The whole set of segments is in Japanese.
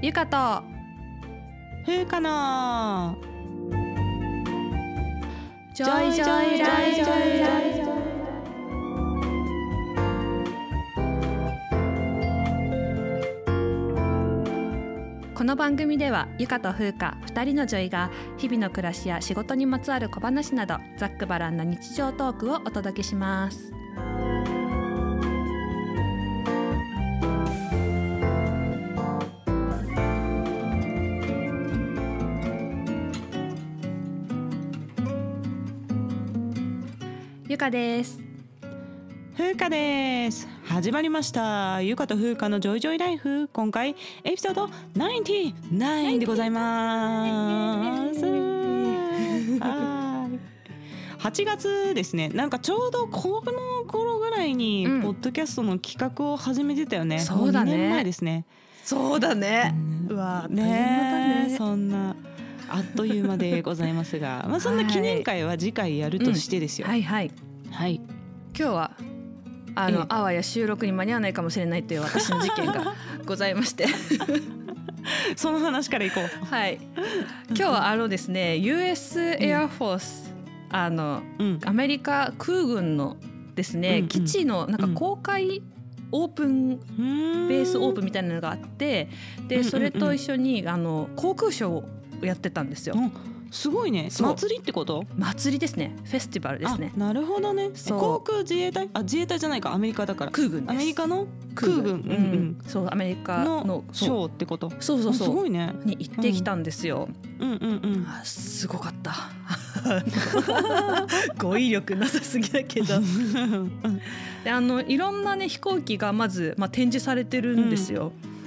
ゆかと。ふうかの。ジョイジョイライジョイライこの番組ではゆかとふうか2人の女医が日々の暮らしや仕事にまつわる小話などざっくばらんな日常トークをお届けしますゆかです。ふうかです。始まりました。ゆかとふうかのジョイジョイライフ。今回エピソード99でございます。はい。8月ですね。なんかちょうどこの頃ぐらいにうん。ポッドキャストの企画を始めてたよね、そうだね。も2年前ですね。そうだね。うん。うわねえそんなあっという間でございますが まあそんな記念会は次回やるとしてですよ。はいはい。はい。今日はあええ。のあわや収録に間に合わないかもしれないという私の事件が ございまして。その話からいこう。はい。今日はあのですね US エアフォース、あのうん。アメリカ空軍のですね、うんうん。基地のなんか公開オープンベースオープンみたいなのがあってうんうんうん。でそれと一緒にあの航空ショーをやってたんですよ。うん。すごいね。祭りってこと？祭りですね。フェスティバルですね。あなるほどね。航空自衛隊？あ自衛隊じゃないか。アメリカだから。空軍アメリカの？空軍。うんうん。そうアメリカののショーってこと？そうそうそう。あすごいね。に行ってきたんですよ、うん。うんうんあすごかった。語彙力なさすぎだけど。であのいろんなね飛行機がまず、まあ、展示されてるんですよ、うんうんうん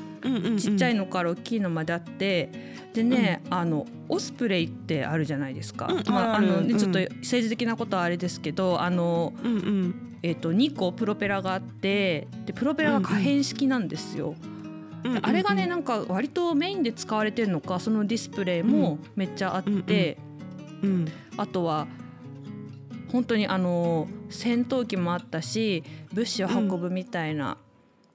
ちっちゃいのから大きいのまであってでね、あのオスプレイってあるじゃないですか、うんまあ、あのねちょっと政治的なことはあれですけどあの、うんうん。えっと2個プロペラがあってでプロペラが可変式なんですよ。うんうんであれがねなんか割とメインで使われてるのかそのディスプレイもめっちゃあって、うん。あとは本当にあの戦闘機もあったし物資を運ぶみたいな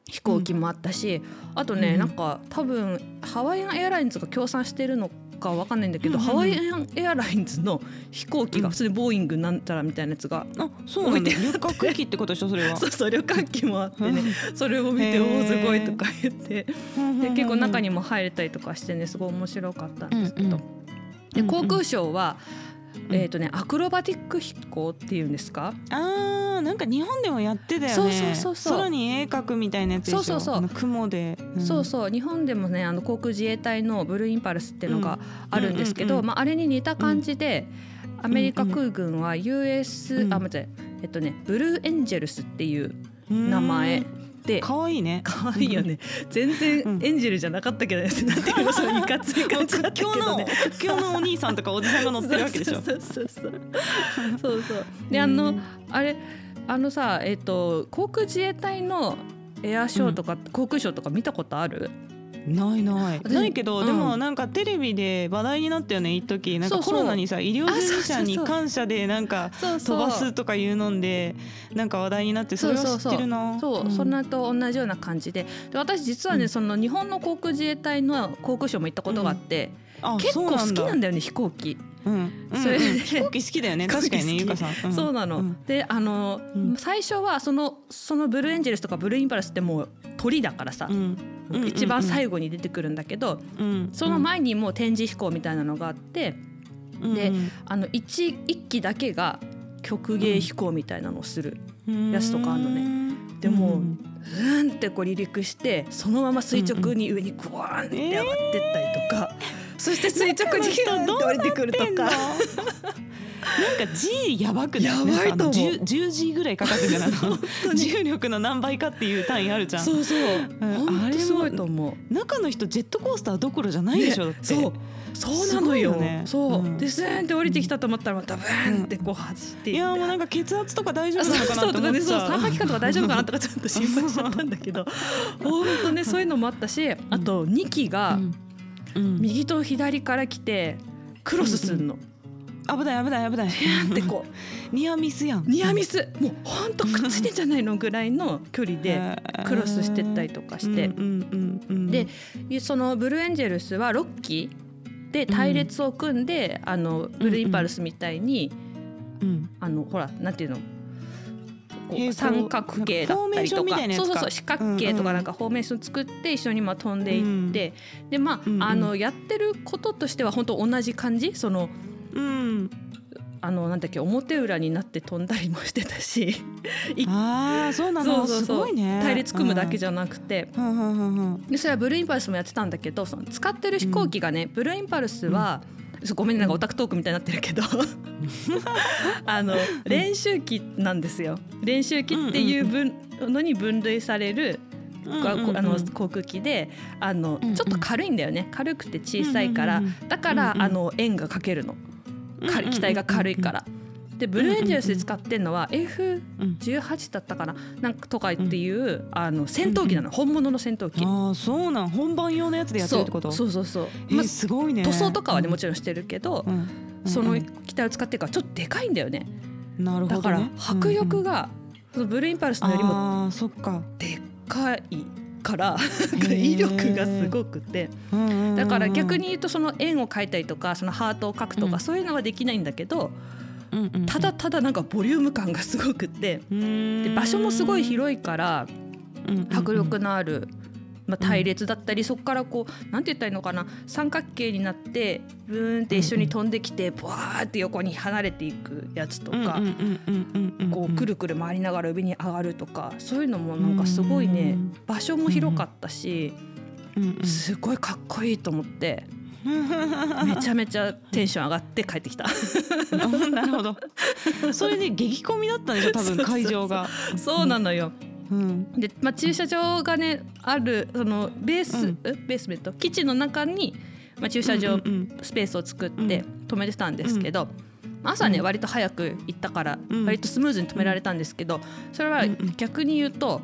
飛行機もあったし、あとね、うん。なんか多分ハワイアンエアラインズが協賛してるのかわかんないんだけど、うんうんハワイアンエアラインズの飛行機が普通にボーイングなんたらみたいなやつが、あそうなんだ旅客機ってことでしょそれは。そうそう旅客機もあってね。それを見ておおすごいとか言って。で結構中にもも入れたりとかしてねすごい面白かったんですけど、うんでうんうん航空ショーは、うん。えーとね、アクロバティック飛行っていうんですか？あーなんか日本でもやってたよね。そうそうそうそう。空に絵描くみたいなやつでしょ？そうそうそう。雲で、ん。そうそう。日本でもねあの航空自衛隊のブルーインパルスっていうのがあるんですけど、うんうんうんまあ、あれに似た感じで、アメリカ空軍は US、うん。あ待って。えっとねブルーエンジェルスっていう名前でかわいいね。可愛いよね。全然うん。エンジェルじゃなかったけどね。なんていうのそのいかつい感じだった。けどね。今日のお兄さんとかおじさんが乗ってるわけでしょ。そうそうそうそう。そうそう。であの、あれあのさえっ、と航空自衛隊のエアショーとか、航空ショーとか見たことある？ないない。私ないけど、うん。でもなんかテレビで話題になったよね一時。なんかコロナにさ医療従事者に感謝でなんか飛ばすとかいうのでなんか話題になってそれは知ってるな。そう、ん。そんなと同じような感じで。で私実はね、うん。その日本の航空自衛隊の航空ショーも行ったことがあって、あ結構好きなんだだよね飛行機、うんうんうんそれで 飛行機好きだよね。確かにねゆかさん、ん。そうなの、ん。であの、うん。最初はそのそのブルーエンジェルスとかブルーインパルスってもう鳥だからさ、一番最後、後に出てくるんだけど、うん。その前にもう展示飛行みたいなのがあって、でうん。あの一一機だけが曲芸飛行みたいなのをする、うん。やつとかあんのね。でもうーんってこう離陸してそのまま垂直に上にグワーンって上がってったりとか、そして垂直に降りてくるとなんか。か G やばくない？やばいと思う。なんかあの 10, 10 G ぐらいかかってるじゃな い重力の何倍かっていう単位あるじゃん。そうそう、ん本当すごいと思う。中の人ジェットコースターどころじゃないでしょ、だって。そう。そうなのよ。ね。そう、うん。でスーンって降りてきたと思ったらまたブーンってこう走っていって。いやもうなんか血圧とか大丈あ夫なのかなとかね、そうさ三半規管とか大丈夫かなとかちょっと心配しちゃったんだけど。本当ねそういうのもあったしあと2機がうん右と左から来てクロスするの、危ない危ない危ない。でこニアミスやん。うニアミス。もうほんとくっついてんじゃないのぐらいの距離でクロスしてったりとかして。うんうんうんうんでそのブルーエンジェルスは6機で隊列を組んで、あのブルーインパルスみたいに、うん。あのほらなんていうの？三角形だったりとか。そうそうそう四角形とかなんかフォーメーション作って一緒にまあ飛んでいって、でまあ,、うんうん。あのやってることとしては本当同じ感じ？そのうん。あのなんだっけ表裏になって飛んだりもしてたし。いああそうなの。すごいね。隊列組むだけゃじゃなくて。うん。うんうんうんでそれはブルーインパルスもやってたんだけどその使ってる飛行機がね、ブルーインパルスは、そうごめんねなんかオタクトークみたいになってるけど。あの練習機なんですよ。練習機っていう分のに分類される、こあの航空機であの、ちょっと軽いんだよね。軽くて小さいから、だから、あの円がかけるの、か機体が軽いから。でブルーエンジェルスで使ってるのは F うん18だったかな？なんかとかっていう、あの戦闘機なの、本物の戦闘機。ああそうなん。本番用のやつでやってるってこと？そうそうそう。そう、えまあすごいね。塗装とかはねもちちろんしてるけど、そのうん機体を使ってるからちょっとでかいんだよね。なるほどね。だから迫力が、そのブルーインパルスのよりもそっか。でっかいからー。威力がすごくて。うんうんうんだから逆に言うとその円を描いたりとかそのハートを描くとか、うん。そういうのはできないんだけどうんうんうんただただなんかボリューム感がすごくって。で場所もすごい広いから迫力のある、まあ、隊列だったり、そこからこうなんて言ったらいいのかな。三角形になってブーンって一緒に飛んできてブワーって横に離れていくやつとか。こうくるるくる回りながら上に上がるとかそういうのもなんかすごいねうん。場所も広かったしすごいかっこいいと思ってめちゃめちゃテンション上がって帰ってきた。なるほど。それで激混みだったんでしょ多分会場が。そうなのよ。うん。で、まあ、駐車場がねあるそのベース、うん。えベースメント？基地の中に、まあ、駐車場うんうんスペースを作って止めてたんですけど、朝ねうん割と早く行ったからうん。割とスムーズに止められたんですけどそれはうんうん。逆に言うと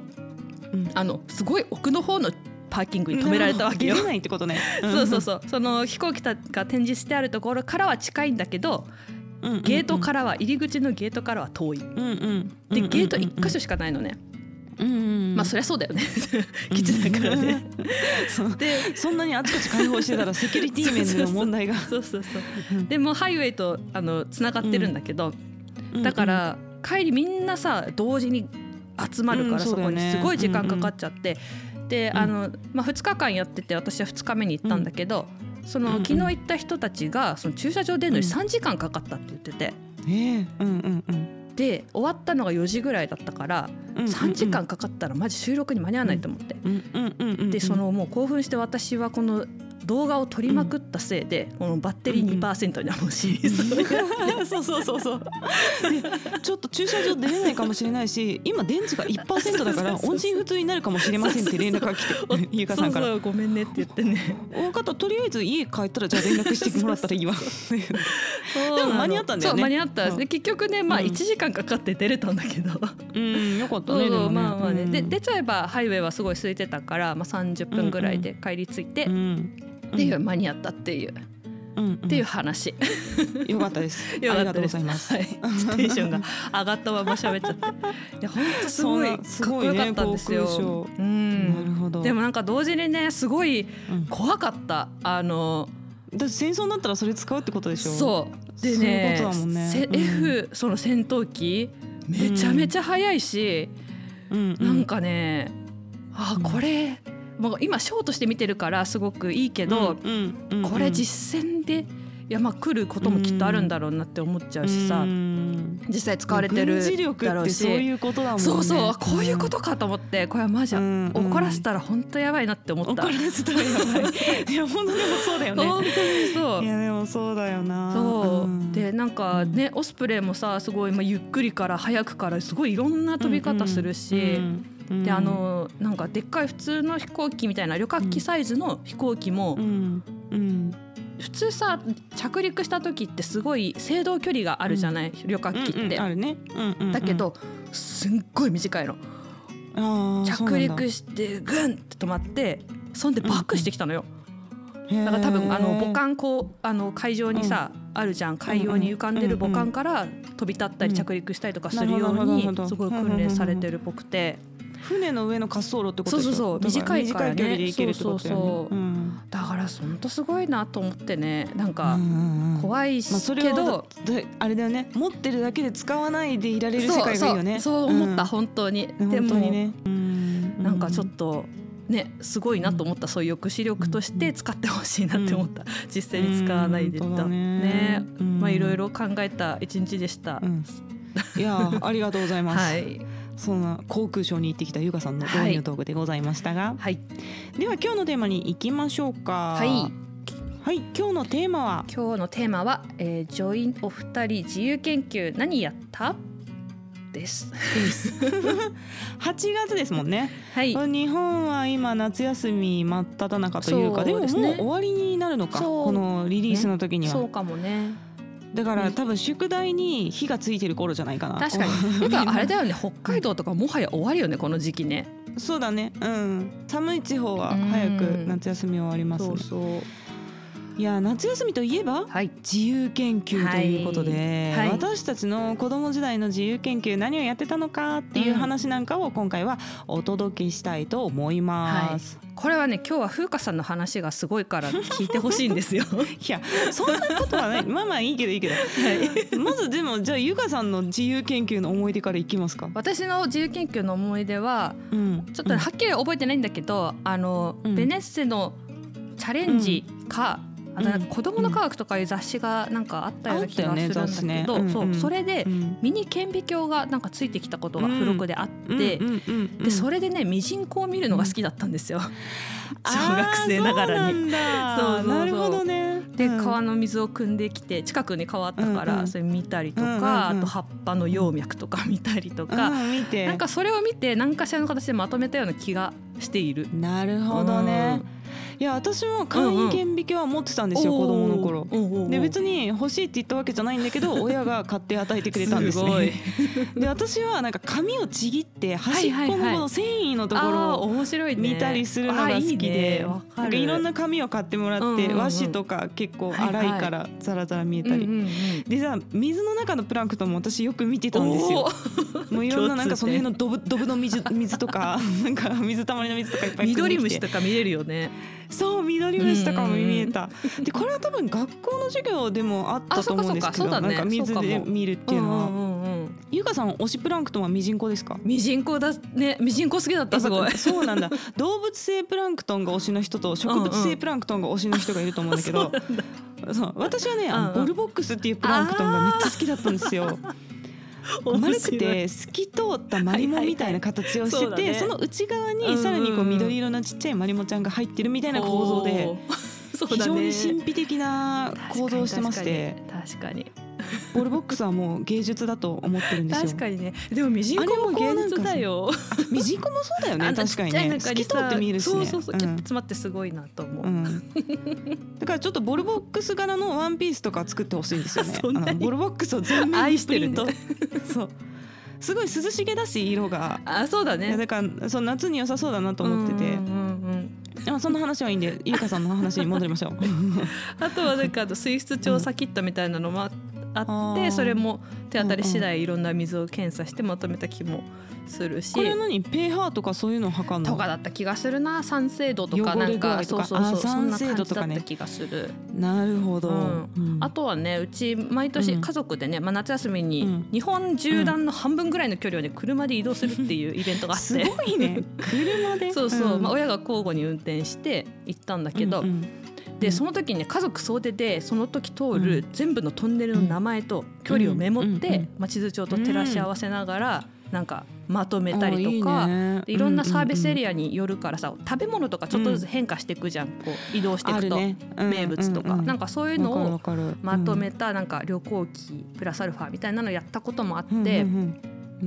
うん。あのすごい奥の方のパーキングに止められたわけよ。ないってことね。そうそうそう。その飛行機が展示してあるところからは近いんだけどうんゲートからは入り口のゲートからは遠い。うんうんでゲート1箇所しかないのね。うんうんまあそりゃそうだよね。基地だからね。でそんなにあちこち開放してたらセキュリティ面での問題が。そうそうそうでもハイウェイとあのつながってるんだけど、だから帰りみんなさ同時に集まるから、うんそこにすごい時間かかっちゃって、でうんあの、まあ、2日間やってて私は2日目に行ったんだけど、その昨日行った人たちがその駐車場出るのにうん。3時間かかったって言ってて。ええ。うんうんうん。で終わったのが4時ぐらいだったからうん3時間かかったらマジ収録に間に合わないと思って、うんうんうんうん。でそのもう興奮して私はこの動画を撮りまくったせいで、このバッテリー2%になるし、そうそうそうそう。でちょっと駐車場出れないかもしれないし今電池が1%だから 音信不通になるかもしれませんって連絡が来てゆかさんから。ごめんねって言ってね。分かったとりあえず家帰ったらじゃあ連絡してもらったらいいわ。でも間に合ったんだよね。間に合った。うん。で結局ねまあうん。1時間かかって出れたんだけど、うんよかったねまあまあね、うん。で出ちゃえばハイウェイはすごい空いてたから、まあ、30分ぐらいで帰り着いて、うんっていう間に合ったっていう、うんっていう話、よかったです。よありがとうごかったですざいます。はい、テンションが上がったまま喋っちゃって。いや本当すごい すごこよかったんですよ、なるんほど。でもなんか同時にねすごいうん。怖かった。あのだって戦争になったらそれ使うってことでしょ。そう。でねそういうことだもんね。せうん。F その戦闘機めちゃめちゃ速いし、なんかねあうんこれ、もう今ショーとして見てるからすごくいいけど、これ実戦でいやまあ来ることもきっとあるんだろうなって思っちゃうしさ、うん。実際使われてるだろうし。そういうことだもんね。そうそうこういうことかと思ってこれはマジ、うんうん。怒らせたら本当やばいなって思った。怒らせたらやばい。いや本当でもそうだよね。本当にそう。いやでもそうだよな。そう、ん。でなんかね、オスプレイもさすごい、まあ、ゆっくりから速くからすごいいろんな飛び方するし、うんうんであのなんかでっかい普通の飛行機みたいな旅客機サイズの飛行機も、うん。うん。普通さ着陸した時ってすごい制動距離があるじゃない、旅客機って。あるね。だけどすんごい短いの。着陸してグンって止まってそんでバックしてきたのよ。だから多分あの母艦こうあの海上にさ、あるじゃん。海洋に浮かんでる母艦から飛び立ったり着陸したりとかするようにすごい訓練されてるっぽくて。船の上の滑走路ってことそうそうそう。短いからね。距離で行けるってことだよねだから本当すごいなと思ってね。なんか怖いし、まあ、そけどであれだよね。持ってるだけで使わないでいられる世界がいいよね。そう思った、ん。本当に。で本当も、にね。うん。なんかちょっとねすごいなと思った、そういう抑止力として使ってほしいなって思った、実際に使わないでた。ね。まあいろいろ考えた一日でした、うん。いやーありがとうございます、はいそんな航空ショーに行ってきたゆかさんの導入トークでございましたが、はい。では今日のテーマに行きましょうか。はい。はい今日のテーマは？今日のテーマは、えー、ジョインお二人自由研究何やった？です。です。8月ですもんね。はい。日本は今夏休み真っ只中というかでももう終わりになるのかこのリリースの時には、そうかもねだから多分宿題に火がついてる頃じゃないかな。確かに。てかあれだよね。北海道とかもはや終わりよねこの時期ね。そうだね。うん。寒い地方は早く夏休み終わります、そうそういや夏休みといえばはい。自由研究ということで、はい。はい。私たちの子供時代の自由研究何をやってたのかっていう話なんかを今回はお届けしたいと思います。これはね今日は風花さんの話がすごいから聞いてほしいんですよ。い、やそんなことはない。まあまあいいけどいいけど、まずでもじゃあゆかさんの自由研究の思い出からいきますか。私の自由研究の思い出はうん、ちょっとねはっきり覚えてないんだけど、あの、うん。ベネッセのチャレンジか、あとなんかうん。子供の科学とかいう雑誌がなんかあったような気がするんだけど、ねね。そうそれでうん。ミニ顕微鏡がなんかついてきたことが付録であって、でそれでねミジンコを見るのが好きだったんですよ。小学生ながらに。そうなるほどね。でうん。川の水を汲んできて近くに川あったから、それ見たりとか、あと葉っぱの葉脈とか見たりとか、うなんかそれを見て何かしらの形でまとめたような気がしている。なるほどね。いや私も簡易顕微鏡は持ってたんですよ、子供の頃。で別に欲しいって言ったわけじゃないんだけど 親が買って与えてくれたんですね。で私はなんか紙をちぎって端っこの繊維のところを面白いね。見たりするのが好きで、あいいね。いろんな紙を買ってもらって、うんうんうん。和紙とか結構粗いからザラザラ見えたり。うんうんうん。でさ水の中のプランクトンも私よく見てたんですよ。もういろんななんかその辺のドブドブの水水とか なんか水たまりの水とかいっぱい緑虫とか見れるよね。そう緑虫とかも見えた、でこれは多分学校の授業でもあったと思うんですけどね。なんか水で見るっていうのは、んうんうん、ゆかさん推しプランクトンはミジンコですか？ミジンコだねミジンコ好きだったすごい。え。そうなんだ。動物性プランクトンが推しの人と植物性プランクトンが推しの人がいると思うんだけど、そう私はね、うんボルボックスっていうプランクトンがめっちゃ好きだったんですよ。丸くて透き通ったマリモみたいな形をしてて、その内側うんにさらにこう緑色のちっちゃいマリモちゃんが入ってるみたいな構造で 非常に神秘的な構造をしてまして。確かにボールボックスはもう芸術だと思ってるんですよ。確かにね。でもミジンコも芸術だよ。あミジンコもそうだよね確かにね。透き通って見えるしね。そうそうそう、ん。キュッと詰まってすごいなと思う、うん、だからちょっとボルボックス柄のワンピースとか作ってほしいんですよね。ボルボックスを全面に愛してるねプリント。そう。すごい涼しげだし色が。あそうだね。だからそう夏に良さそうだなと思ってて。うんうんうんそんな話はいいんでゆうかさんの話に戻りましょう。あとはなんかあの水質調査キットみたいなのもああって、それも手当たり次第いろんな水を検査してまとめた気もするし。これは何 pH とかそういうの測るの？とかだった気がするな。酸性度とかなんかかそうそうそう酸性感じ度とかね。だった気がする。なるほど、うん。うん。あとはねうち毎年うん。家族でね、まあ、夏休みうん。に日本縦断の半分ぐらいの距離をね車で移動するっていうイベントがあっすて。ごいね。車で？そうそう、んまあ、親が交互に運転して行ったんだけど、うんうんでその時にね家族総出でその時通る全部のトンネルの名前と距離をメモって、まあ、地図帳と照らし合わせながらなんかまとめたりとか。あいろんなサービスエリアアによるからさ食べ物とかちょっとずつ変化していくじゃん、こう移動していくと、名物とか、なんかそういうのをまとめたなんか旅行記プラスアルファみたいなのやったこともあって、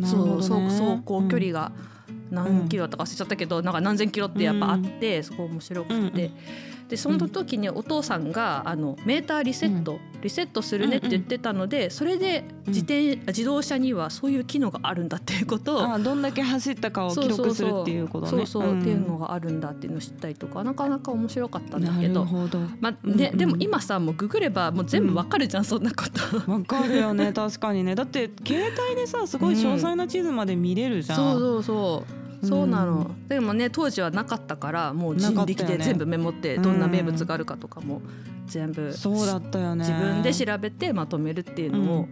そうそう走行距離が何キロとか忘れちゃったけど、なんか何千キロってやっぱあって、そこ面白くて、でその時にお父さんがあのメーターリセット、リセットするねって言ってたのでそれで自転、自動車にはそういう機能があるんだっていうこと。をあどんだけ走ったかを記録するっていうことね。そうそうっていうのがあるんだっていうのを知ったりとかなかなか面白かったんだなけど。るほど。まあねでも今さもうググればもう全部わかるじゃん、そんなこと。わかるよね確かにね。だって携帯でさすごい詳細な地図まで見れるじゃん。そうそうそうそうなの、うでもね当時はなかったからもう人力で全部メモってどんな名物があるかとかも全部そうだったよね。自分で調べてまとめるっていうのをうん、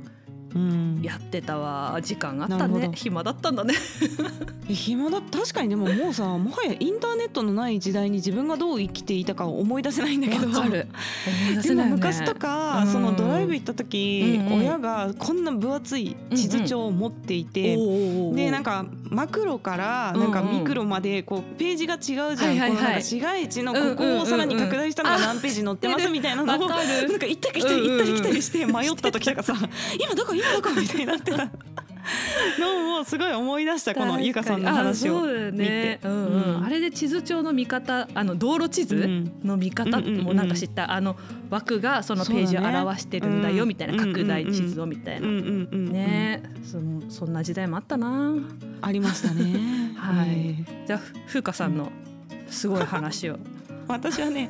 やってたわ。時間があったね。暇だったんだね。え暇だ確かにでももうさもはやインターネットのない時代に自分がどう生きていたかを思い出せないんだけど。わかる。でも昔とか、うん。そのドライブ行った時、親がこんな分厚い地図帳を持っていて、でなんかかマクロからなんかミクロまでこうページが違うじゃん、このなんか市街地のここをさらに拡大したのが何ページ載ってますみたいなのをなんか行ったり来たり行ったり来たりして迷った時とかさ。今どこ今どこみたいになってた。のをすごい思い出したこのゆかさんの話をあそうだよ見ねて。うんうん。うん。あれで地図帳の見方あの道路地図うんの見方もなんか知った、あの枠がそのページを表してるんだよみたいな、ね拡大地図をみたいな、うんうんうんうんね。そそんな時代もあったな。ありましたね。はい。えーじゃあ風花さんのすごい話を。私はね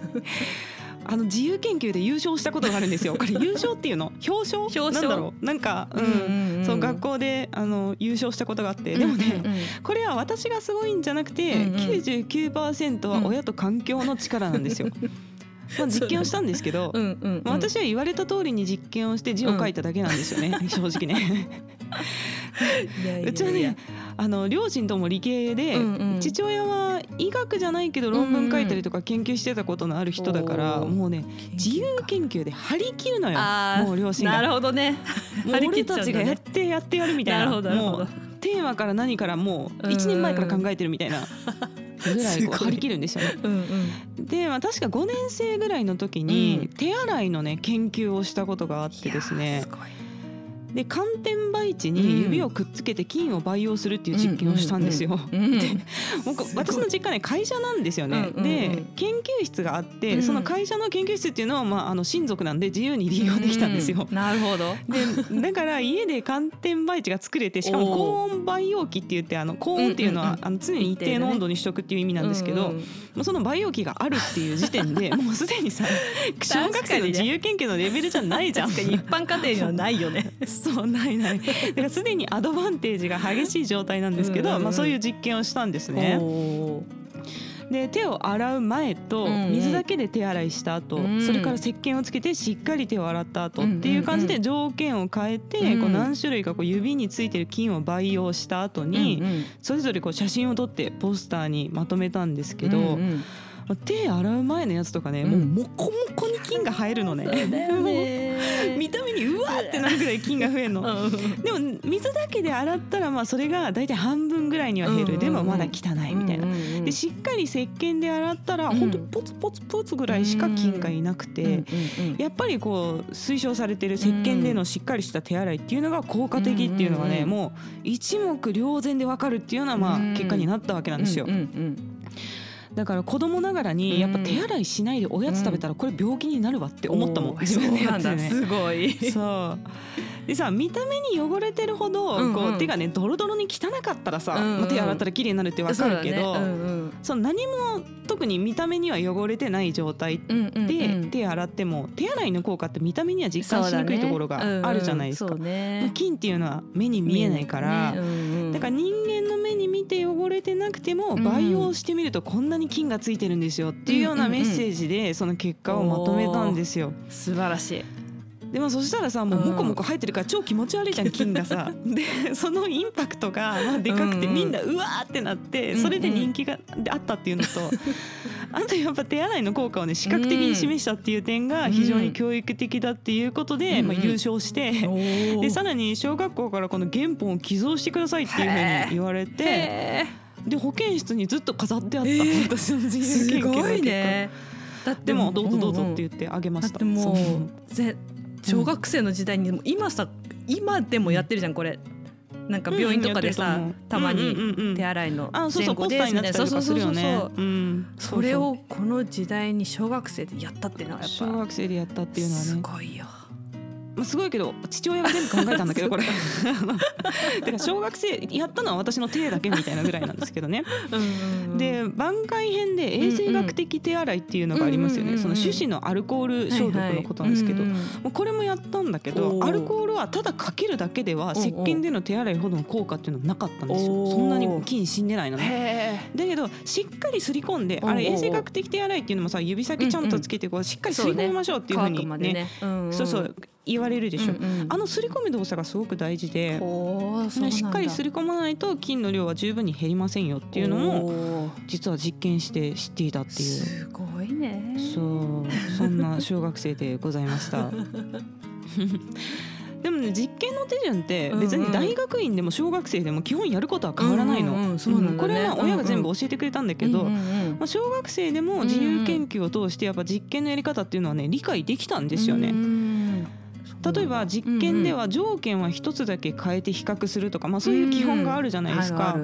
あの自由研究で優勝したことがあるんですよ。これ優勝っていうの？表彰？表彰。なんだろう？なんか、うん。そう学校であの優勝したことがあって。でもね、うんうん。うんこれは私がすごいんじゃなくて、うんうん。99%は親と環境の力なんですよ。まあ実験をしたんですけど、うんうんうん。まあ私は言われた通りに実験をして字を書いただけなんですよね、正直ね。いやいやいや。うちはねあの両親とも理系で、うんうん。父親は医学じゃないけど論文書いたりとか研究してたことのある人だから、おー。もうね自由研究で張り切るのよ。もう両親なるが。ほどね。もう俺たちがやってやってやるみたいな。なるほど。テーマから何からもう1年前から考えてるみたいなぐらいこう 張り切るんですよね。うんうん。で、まあ、確か5年生ぐらいの時に、うん。手洗いのね研究をしたことがあってですねで寒天培地に指をくっつけて菌を培養するっていう実験をしたんですよ。うんうんうん。もうこ私の実家ね会社なんですよね。で研究室があって、うん。その会社の研究室っていうのは、まあ、あの親族なんで自由に利用できたんですよ。うんなるほど。でだから家で寒天培地が作れてしかも高温培養機って言ってあの高温っていうのは、あの常に一定の温度にしとくっていう意味なんですけど、もうその培養機があるっていう時点で もうすでにさ小学生の自由研究のレベルじゃないじゃん。確かに一般家庭にはないよね そうないない。だからすでにアドバンテージが激しい状態なんですけど、まあ、そういう実験をしたんですね。で手を洗う前と水だけで手洗いした後、うん。それから石鹸をつけてしっかり手を洗った後っていう感じで条件を変えて、うん。こう何種類かこう指についてる菌を培養した後に、それぞれこう写真を撮ってポスターにまとめたんですけど、うんうん手洗う前のやつとかね、うん。もうモコモコに菌が生えるのね。もう 見た目にうわーってなるぐらい菌が増えるの。でも水だけで洗ったらまあそれが大体半分ぐらいには減る、うんうんうん。でもまだ汚いみたいな。うんうんうん。でしっかり石鹸で洗ったら、うん。本当にポツポツポツぐらいしか菌がいなくて、うんうんうんやっぱりこう推奨されてる石鹸でのしっかりした手洗いっていうのが効果的っていうのがね、うんうんうん。もう一目瞭然でわかるっていうようなまあうん。結果になったわけなんですよ。うんうんだから子供ながらにやっぱ手洗いしないでおやつ食べたらこれ病気になるわって思ったもん、自分でやっね。すごい。そう。でさ見た目に汚れてるほど、うんうん。こう手がねドロドロに汚かったらさ、うんうん。まあ手洗ったら綺麗になるってわかるけどそうだね。うんその何も特に見た目には汚れてない状態うんうんうんでうん。手洗っても手洗いの効果って見た目には実感しにくいところがあるじゃないですか。そうだね。まあ菌っていうのは目に見えないから、ね。うんうん。だから人間のて汚れてなくてもうん。培養してみるとこんなに菌がついてるんですよっていうようなメッセージでその結果をまとめたんですよ。素晴らしいでもそしたらさもうモコモコ生えてるから超気持ち悪いじゃん菌がさ。でそのインパクトがまあでかくてうん。うんみんなうわーってなってそれで人気があったっていうのと。あとやっぱ手洗いの効果をね視覚的に示したっていう点が非常に教育的だっていうことで、うん。まあ、優勝して、でさらに小学校からこの原本を寄贈してくださいっていうふうに言われてへで保健室にずっと飾ってあった、えー。私の自ー由研究のすごい結果ね。だってでもどうぞどうぞって言言ってあげました。だってもそう。ぜ小学生の時代にも今さ今でもやってるじゃんこれ。なんか病院とかでさ、うんたまに手洗いのあそうそうポス前後ですターになってたりとかするよね。そうそうそうそう。うん。それをこの時代に小学生でやったっていうのはやっぱ。小学生でやったっていうのはすねごいよ。まあ、すごいけど父親が全部考えたんだけど これ。だから小学生やったのは私の手だけみたいなぐらいなんですけどね。で番外編で衛生学的手洗いっていうのがありますよね、うんうんその種子のアルコール消毒のことなんですけど、はいはいもうこれもやったんだけおどー。アルコールはただかけるだけでは石鹸での手洗いほどの効果っていうのはなかったんですよ。そんなに菌死んでないのね。へだけどしっかりすり込んであれ衛生学的手洗いっていうのもさ指先ちゃんとつけてこうしっかりすり込みましょうっていうふうにね。ね。そうそう言われるでしょ、うんうん。あのすり込む動作がすごく大事で、しっかりすり込まないと菌の量は十分に減りませんよっていうのも実は実験して知っていたっていう。すごいね。そうそんな小学生でございました。でもね実験の手順って別に大学院でも小学生でも基本やることは変わらないの。うんうんね。これはまあ親が全部教えてくれたんだけど、うんうんうん。まあ、小学生でも自由研究を通してやっぱ実験のやり方っていうのはね理解できたんですよね。うん例えば実験では条件は一つだけ変えて比較するとか、まあ、そういう基本があるじゃないですか。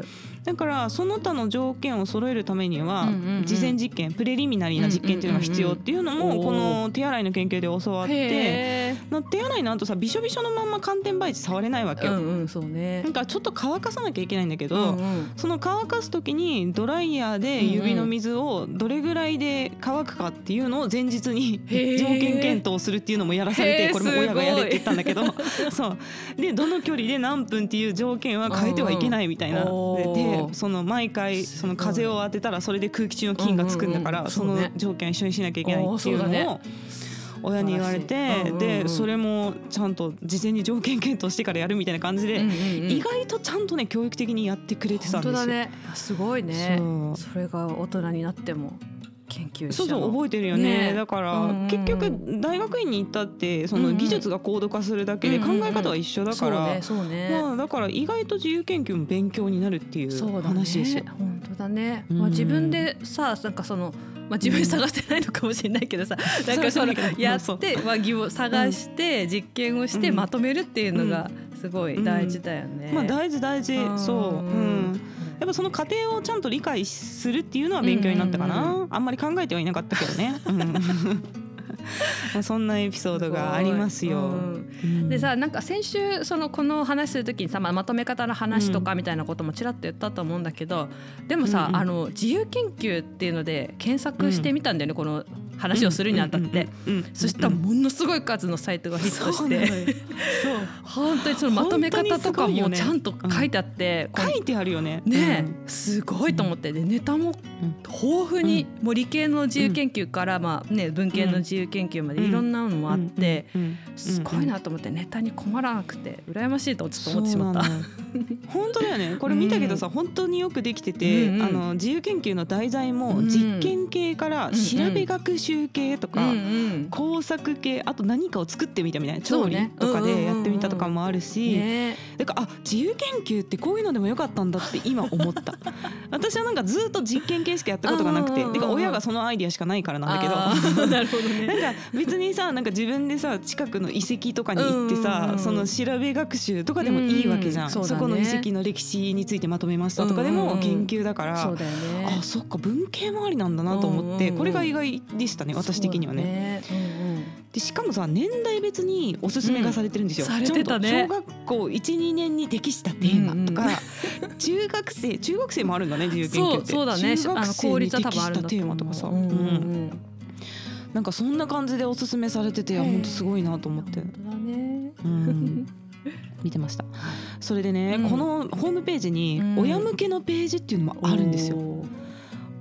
だからその他の条件を揃えるためにはうんうんうん。事前実験プレリミナリーな実験っていうのが必要っていうのもこの手洗いの研究で教わって手洗いの後さびしょびしょのまんま寒天培地触れないわけよ。ーうんうんそうね。なんかちょっと乾かさなきゃいけないんだけうど、んうん。その乾かす時にドライヤーで指の水をどれぐらいで乾くかっていうのを前日に条件検討するっていうのもやらされてこれも親がやれって言ったんだけどすそう。でどの距離で何分っていう条件は変えてはいけないみたいな。うんうんその毎回その風を当てたらそれで空気中の菌がつくんだかうんうんらそのうん。そうね条件は一緒にしなきゃいけないっていうのを親に言われてでそれもちゃんと事前に条件検討してからやるみたいな感じでうんうんうん。意外とちゃんとね教育的にやってくれてたんですよ。ね。すごいね。それが大人になっても研究そうそう覚えてるよね。ね。だから、うんうん。うん結局大学院に行ったってそうんうん。の技術が高度化するだけで考え方は一緒だから、まあだから意外と自由研究も勉強になるっていう話ですよ。本当だね、うん。まあ、自分でさなんかそのまあ、自分で探してないのかもしれないけどさ、なんかそのやって、まあ、疑問探して実験をしてうん。まとめるっていうのがすごい大事だよね。まあ大事大事。うん。そう、うん、やっぱその過程をちゃんと理解するっていうのは勉強になったかな、うんあんまり考えてはいなかったけどね、そんなエピソードがありますよ。うん。うん。でさなんか先週そのこの話する時にさ、まあ、まとめ方の話とかみたいなこともちらっと言ったと思うんだけどでもさ、うんうんあの自由研究っていうので検索してみたんだよね、この話をするにあたって。そしたらものすごい数のサイトがヒットして。そう本当にそのまとめ方とかもちゃんと書いてあって、こう。書いてあるよね。ねすごいと思って。でネタもうん。豊富に、もう理系の自由研究から、まあね、文系の自由研究までいろんなのもあって、すごいなと思ってネタに困らなくて羨ましいとちょっと思ってしまった。本当だよね。これ見たけどさ、本当によくできてて、あの自由研究の題材もうん。実験系から調べ学習系とか、うんうん。工作系あと何かを作ってみたみたいな調理とかうんうんうんうん。でやってみたとかもあるし、ね。だからあ自由研究ってこういうのでもよかったんだって今思った。私はなんかずっと実験系しかやったことがなくてうんうんうんうんてか親がそのアイディアしかないからなんだけど。なるほどね。なんか別にさなんか自分でさ近くの遺跡とかに行ってうんうんさ、うん。その調べ学習とかでもいいわけじゃん、うんそうだね。この遺跡の歴史についてまとめましたとかでもうんうんうん。研究だから、そうだよね。あそっか文系もありなんだなと思って、うんうんうん。これが意外でしたね私的にはね。そうだねうんうんでしかもさ年代別におすすめがされてるんですよ。うんね小学校12年に適したテーマとか、中学生中学生もあるんだね自由研究って。そうだね。中学生に適したテーマとかさ、うんうんううんんなんかそんな感じでおすすめされてて本当すごいなと思って。本当だね。うん見てましたそれでね、うんこのホームページにうん親向けのページっていうのもあるんですよ。おー。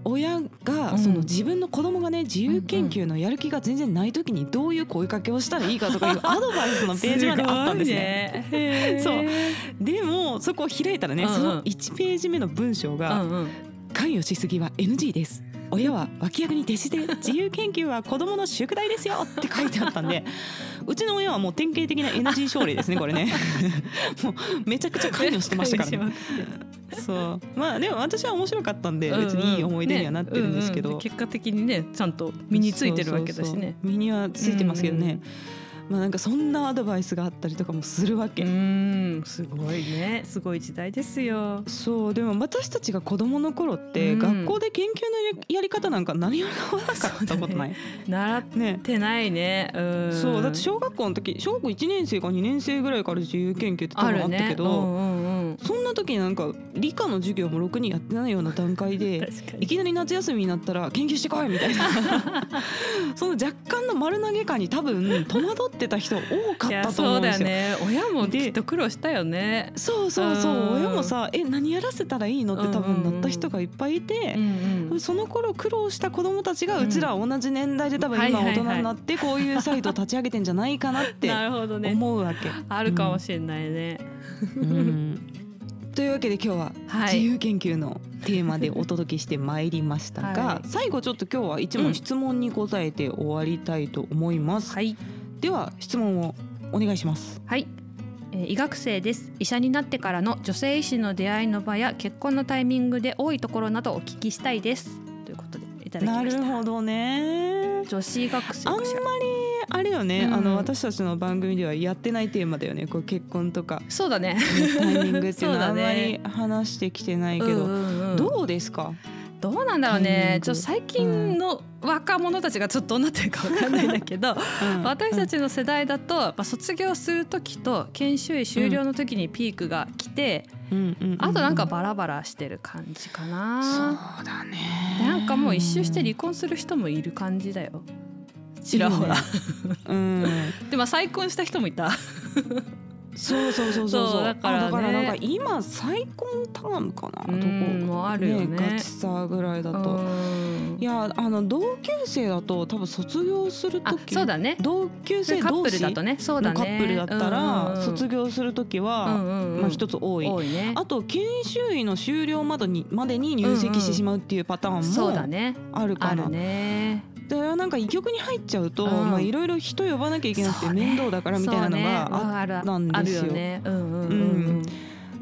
親がうんその自分の子供がね自由研究のやる気が全然ない時にどういう声かけをしたらいいかとかいうアドバイスのページまであったんですね。すね。そうでもそこを開いたらね、うんうんその1ページ目の文章がうんうん。「関与しすぎは NG です」「親は脇役に徹して自由研究は子供の宿題ですよ」って書いてあったんでうちの親はもう典型的な NG 症例ですねこれね もうめちゃくちゃ関与してましたからね。そう。まあでも私は面白かったんで別にいい思い出にはなってるんですけど、ねうんうん。結果的にねちゃんと身についてるわけだしね。身にはついてますけどね、まあなんかそんなアドバイスがあったりとかもするわけ。うんすごいねすごい時代ですよ。そうでも私たちが子供の頃って、うん学校で研究のやり方なんか何も習わなかったことない。習っねてないね。うんそうだって小学校の時小学校1年生か2年生ぐらいから自由研究って多分あったけど、うんうんうん、そんな時になんか理科の授業もろくにやってないような段階で。いきなり夏休みになったら研究してこいみたいな その若干の丸投げ感に多分戸惑ってた人多かったと思うんですよ。そうだよね。親もできっと苦労したよね。そうそうそううん親もさ「え何やらせたらいいの?」って多分なった人がいっぱいいてうんうん。その頃苦労した子供たちがうちら同じ年代で多分今大人になってこういうサイトを立ち上げてんじゃないかなって。思うわけ。あるかもしれないね。うんというわけで今日ははい。自由研究のテーマでお届けしてまいりましたが、はい最後ちょっと今日は一問質問に答えて終わりたいと思います、はい。では質問をお願いします。はい。えー医学生です。医者になってからの女性医師の出会いの場や結婚のタイミングで多いところなどお聞きしたいです。ということでいただきなました。るほどね。女子医学生あんまりあれよね、うん。あの私たちの番組ではやってないテーマだよね。こう結婚とか。そうだね。タイミングっていうのは あんだまねり話してきてないけど、うんうんうん。どうですか？どうなんだろうね。ちょっと最近の若者たちがちょっとどうなってるかわかんないんだけどうん。私たちの世代だと、まあ、卒業する時と研修医終了の時にピークが来て、うん。あとなんかバラバラしてる感じかな。そうだね。なんかもう一周して離婚する人もいる感じだよ。ちらほら。うん。でも再婚した人もいた。そうそうそうそうそう。だからね。あだからなんか今再婚タームかなうんどこもうあるよね。ガチさぐらいだと。うん。いやあの同級生だと多分卒業するあ時そうだね。同級生同士だとね、そうだね。のカップルだったら卒業業する時はまあ一つ多い。多いね。あと研修医の終了までにまでに入籍してしまうっていうパターンそうだもね。あるかな。あるね。でなんか医局に入っちゃうとうん。まあいろいろ人呼ばなきゃいけなくて面倒だからみたいなのがあったんですよ。あるよね。うんうんうん。ううんん。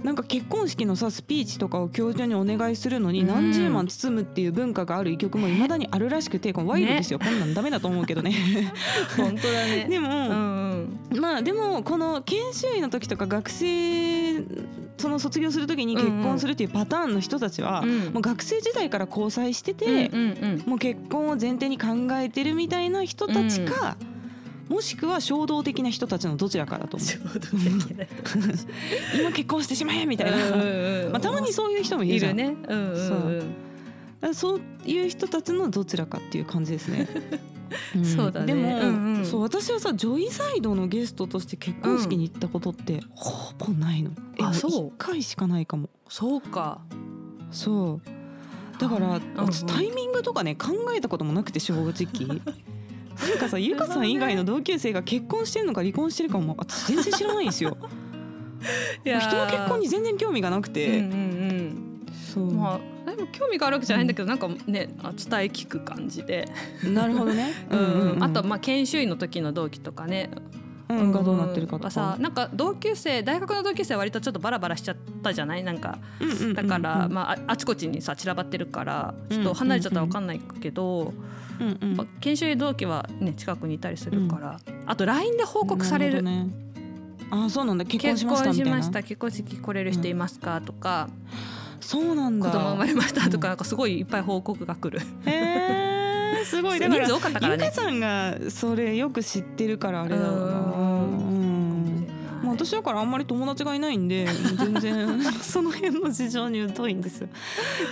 なんか結婚式のさスピーチとかを教授にお願いするのにうん何十万包むっていう文化がある医局もいまだにあるらしくてこれ賄賂ですよ、こんなんダメだと思うけどね 本当だね。でも、うんうん。まあでもこの研修医の時とか学生その卒業する時に結婚するっていうパターンの人たちは、うんもう学生時代から交際してて、うんうんうん。もう結婚を前提に考えてるみたいな人たちか、もしくは衝動的な人たちのどちらかだと思う衝動的な今結婚してしまえみたいな、うんまあ、たまにそういう人もいるじゃんいるね。うんうんそういう人たちのどちらかっていう感じですね。んそうだねでも、うんうんそう私はさ女医サイドのゲストとして結婚式に行ったことってほぼないの。えもあそう一回しかないかも。そうか。そう。だから、うんうん私タイミングとかね考えたこともなくて正直。なんかさゆかさん以外の同級生が結婚してるのか離婚してるかも私全然知らないんですよ。いやー人の結婚に全然興味がなくて。うんうんそううん。まあでも興味があるわけじゃないんだけど、なんかねあ伝え聞く感じで。なるほどね。うんうんうんあとまあ研修医の時の同期とかね。うんがどうなってるかとはさか。なんか同級生大学の同級生は割とちょっとバラバラしちゃったじゃない？なんかうんうんだから、まあああちこちにさ散らばってるからちょっと離れちゃったらわかんないけど、うんうん。まあ研修医同期はね近くにいたりするから、あと LINE で報告される。なほどね、あそうなんだ。結婚結しました結婚式来れる人いますか、とか。そうなんだ。子供生まれましたとかなんかすごいいっぱい報告が来る。へえすごい。だからからね。ゆか。さんがそれよく知ってるからあれだろうなまあ私だからあんまり友達がいないんで全然 その辺の事情に疎いんですよ。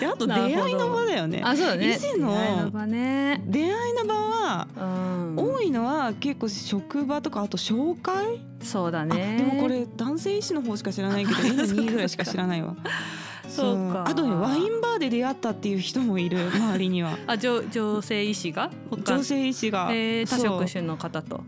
であと出会いの場だよね。あそうだね。医師の出会いの場ね。出会いの場はうん。多いのは結構職場とかあと紹介？そうだあね。でもこれ男性医師の方しか知らないけど N2 ぐらいしか知らないわそうか。あとねワインバーで出会ったっていう人もいる 周りには。あ女女性医師が？他。女性医師が、えー、多職種の方と。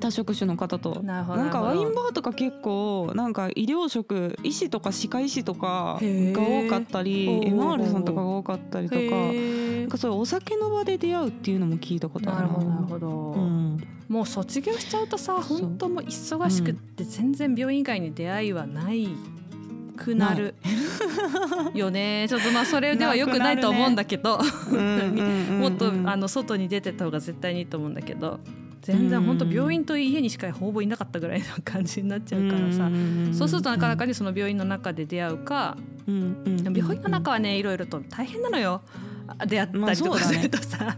多職種の方と。なんかワインバーとか結構なんか医療職医師とか歯科医師とかが多かったり MR さんとかが多かったりとかへなーんかそういうお酒の場で出会うっていうのも聞いたことあるな。るほどうん、もう卒業しちゃうとさ本当もう忙しくって全然病院以外に出会いはないくなる。よね。ちょっとまあそれでは良くないと思うんだけど、もっとあの外に出てった方が絶対にいいと思うんだけど。全然本当病院と家にしかほぼいなかったぐらいの感じになっちゃうからさ、そうするとなかなかにその病院の中で出会うか、病院の中はねいろいろと大変なのよ。出会ったりとかするとさ、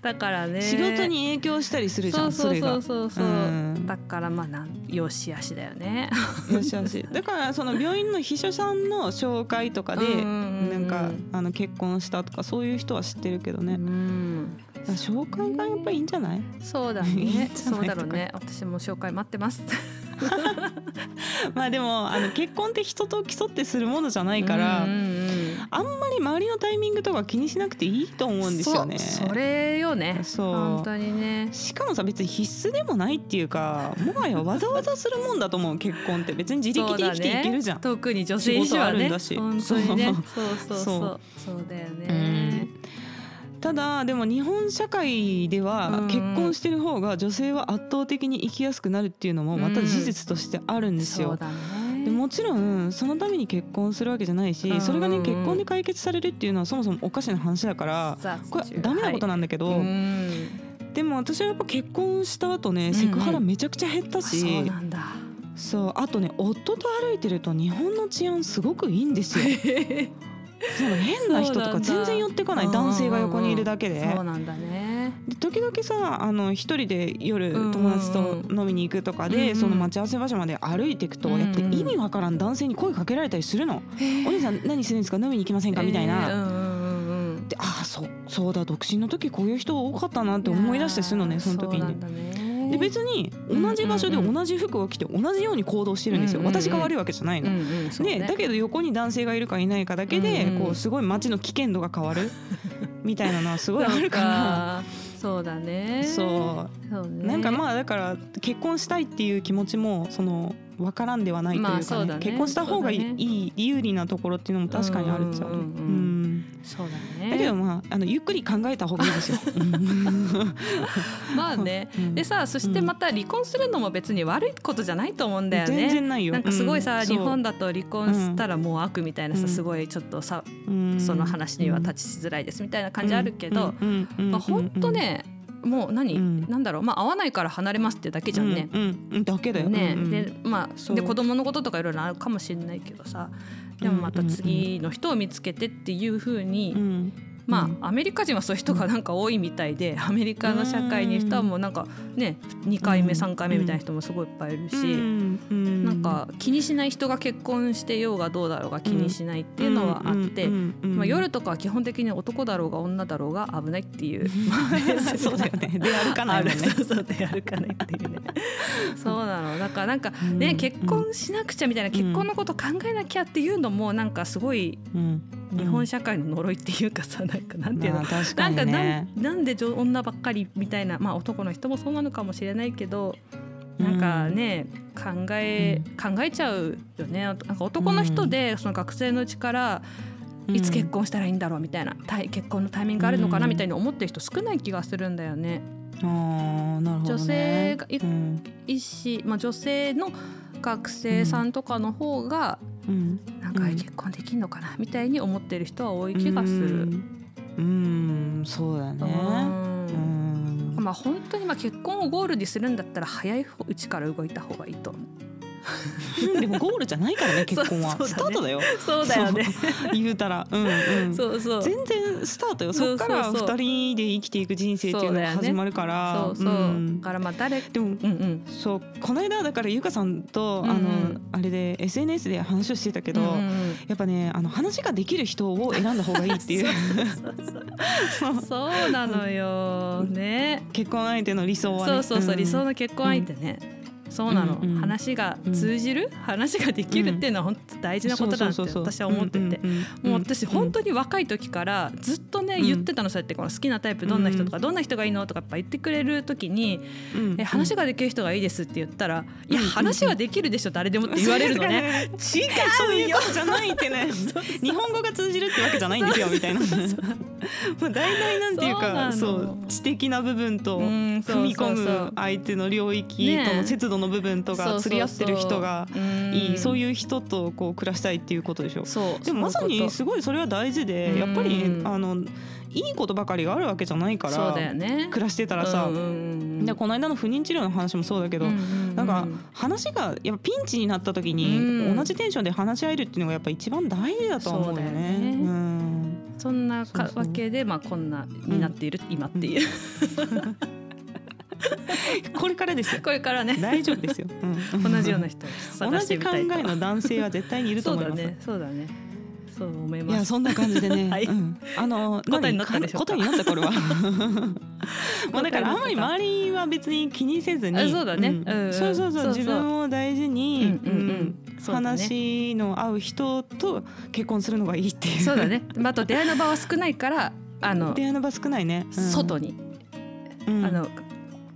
だからね。仕事に影響したりするじゃんそうそうそうそう、だからまあなんよしあしだよね。よしあし。だからその病院の秘書さんの紹介とかでなんかあの結婚したとかそういう人は知ってるけどね、紹介がやっぱいいんじゃない？そうだね。そうだろうね。私も紹介待ってます。まあでもあの結婚って人と競ってするものじゃないから、あんまり周りのタイミングとか気にしなくていいと思うんですよね。それよね。そう本当にね。しかもさ別に必須でもないっていうか、もはやわざわざするもんだと思う結婚って別に自力で生きていけるじゃん。ね、特に女性にはね。本当にね。そうそうそうそうそうだよね。ただでも日本社会では結婚してる方が女性は圧倒的に生きやすくなるっていうのもまた事実としてあるんですよ。でもちろんそのために結婚するわけじゃないしそれがね結婚で解決されるっていうのはそもそもおかしな話だからこれダメなことなんだけど、でも私はやっぱ結婚した後ねセクハラめちゃくちゃ減ったし、そうなんだ。そうあとね夫と歩いてると日本の治安すごくいいんですよ。そう変な人とか全然寄ってこない男性が横にいるだ。けで。そうなんだね。で時々さあの一人で夜友達と飲みに行くとかで、その待ち合わせ場所まで歩いていくと、やっぱり意味わからん男性に声かけられたりするの。お兄さん何するんですか？飲みに行きませんか？みたいな。でああそそうだ独身の時こういう人多かったなって思い出してするのねその時に。で別に同じ場所で同じ服を着て同じように行動してるんですよ、私が悪いわけじゃないの。でだけど横に男性がいるかいないかだけでこうすごい街の危険度が変わる。みたいなのはすごいあるから。そうだね。そう。なんかまあだから結婚したいっていう気持ちもその分からんではないというか、ねまあね、結婚した方がいい,、いい有利なところっていうのも確かにあるっちゃう。うんそうだね。だけどまああのゆっくり考えた方がいいですよ。まあね。でさそしてまた離婚するのも別に悪いことじゃないと思うんだよね。全然ないよ。なんかすごいさ、日本だと離婚したらもう悪みたいなさすごいちょっとさ、その話には立ちしづらいですみたいな感じあるけど、まあ本当ね。もう何、うん、なんだろう？まあ合わないから離れますってだけじゃんね。うんうん、だけだよ。ね。でまあで子供のこととかいろいろあるかもしれないけどさ。でもまた次の人を見つけてっていうふうにまあ、アメリカ人はそういう人がなんか多いみたいでアメリカの社会に人はもうなんかね2回目3回目みたいな人もすごいいっぱいいるしなんか気にしない人が結婚してようがどうだろうが気にしないっていうのはあってまあ夜とかは基本的に男だろうが女だろうが危ないっていう。そうだよね。出歩かないもんね。そうそう出歩かないっていうね。そうなの。だからなんかね結婚しなくちゃみたいな結婚のこと考えなきゃっていうのもなんかすごい日本社会の呪いっていうかさなんかなんていうの、まあね、なんかなんなんで女ばっかりみたいなまあ男の人もそうなのかもしれないけどなんかね、考え考えちゃうよね。なんか男の人でその学生のうちからいつ結婚したらいいんだろうみたいな結婚のタイミングあるのかなみたいに思ってる人少ない気がするんだよね。あなるほど、ね、女性がい,、いし、まあ、女性の学生さんとかの方が、うん、なんか結婚できんのかなみたいに思ってる人は多い気がする。うんそうだね。うんまあ本当にまあ結婚をゴールにするんだったら早いうちから動いた方がいいと思う。でもゴールじゃないからね 結婚は、ね、スタートだよ。そうだよね。言うたら。うんうん。そうそう。全然スタートよ。そっから二人で生きていく人生っていうのが始まるから。そうそう、う。ん、だからまあ誰でも、うんうん、そうこの間だからゆかさんと、うんうん、あのあれで SNS で話をしてたけど、うんうん、やっぱねあの話ができる人を選んだ方がいいっていう。そう なのよ。ね。結婚相手の理想はね。そうそうそう、理想の結婚相手ね、そうなの、うんうん、話が通じる、うん、話ができるっていうのは本当大事なことだって私は思ってて。もう私本当に若い時からずっとね言ってたのそうやってこの好きなタイプどんな人とかどんな人がいいのとかやっぱ言ってくれる時に「え話ができる人がいいです」って言ったら「いや話はできるでしょ誰でも」って言われるのね。違うそういうことじゃないってね日本語が通じるってわけじゃないんですよみたいな。もう大体なんていうかそう知的な部分と踏み込む相手の領域との節度の部分とか釣り合ってる人がいいそういう人とこう暮らしたいっていうことでしょ？そうでもまさにすごいりそれは大事で、やっぱりあのいいことばかりがあるわけじゃないからそうだよ、ね、暮らしてたらさ、でこの間の不妊治療の話もそうだけど、なんか話がやっぱピンチになった時に同じテンションで話し合えるっていうのがやっぱ一番大事だと思うよね。ね。うん、そんなかわけでまあこんなになっている、今っていう。これからですよ。これからね。大丈夫ですよ。うん、同じような人同じ考えの男性は絶対にいると思います。そうだね。そうだね。そう思います。いやそんな感じでね。はい、うん、あの答えになったでしょ答えになったこれは。まあだからあんまり周りは別に気にせずに。そうだね。うん、そうそうそう自分を大事に、うんうん話の合う人と結婚するのがいいっていう。そうだね。まああと出会いの場は少ないからあの出会いの場少ないね。外に。あの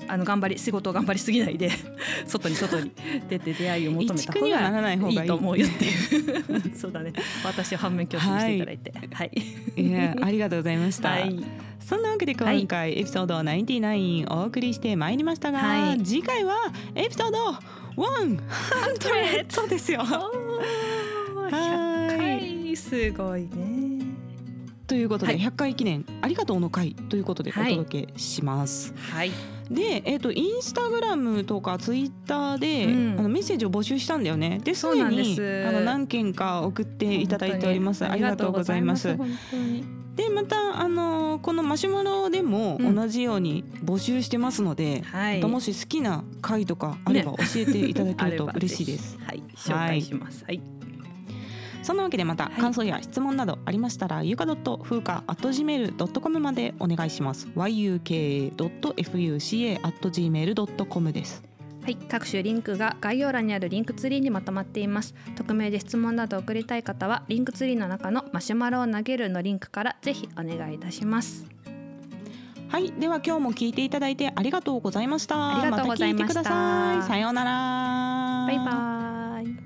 あの頑張り仕事を頑張りすぎないで 外に外に出て出会いを求めた方がいいと思うよっていう。そうだね。私を反面教師にしていただいて。はい、い、やありがとうございました、はい、そんなわけで今回エピソード99お送りしてまいりましたが、はい、次回はエピソード100ですよ。はい。すごいねということで、はい、100回記念ありがとうの会ということでお届けします。はい、で、えーと、インスタグラムとかツイッターで、うん、あのメッセージを募集したんだよね。ですでにあの何件か送っていただいております。ありがとうございます。でまたあのこのマシュマロでも同じように募集してますので、うんはい、もし好きな回とかあれば教えていただけると嬉しいです。はい、紹介します。はいそんなわけでまた感想や質問などありましたら、はい、ゆか風fuca.gmail.com までお願いします。yuka.fuca.gmail.com です。はい、各種リンクが概要欄にあるリンクツリーにまとまっています。匿名で質問など送りたい方はリンクツリーの中のマシュマロを投げるのリンクからぜひお願いいたします。はい。では今日も聞いていただいてありがとうございました。ありがとうございました、ま、さようなら。バイバイ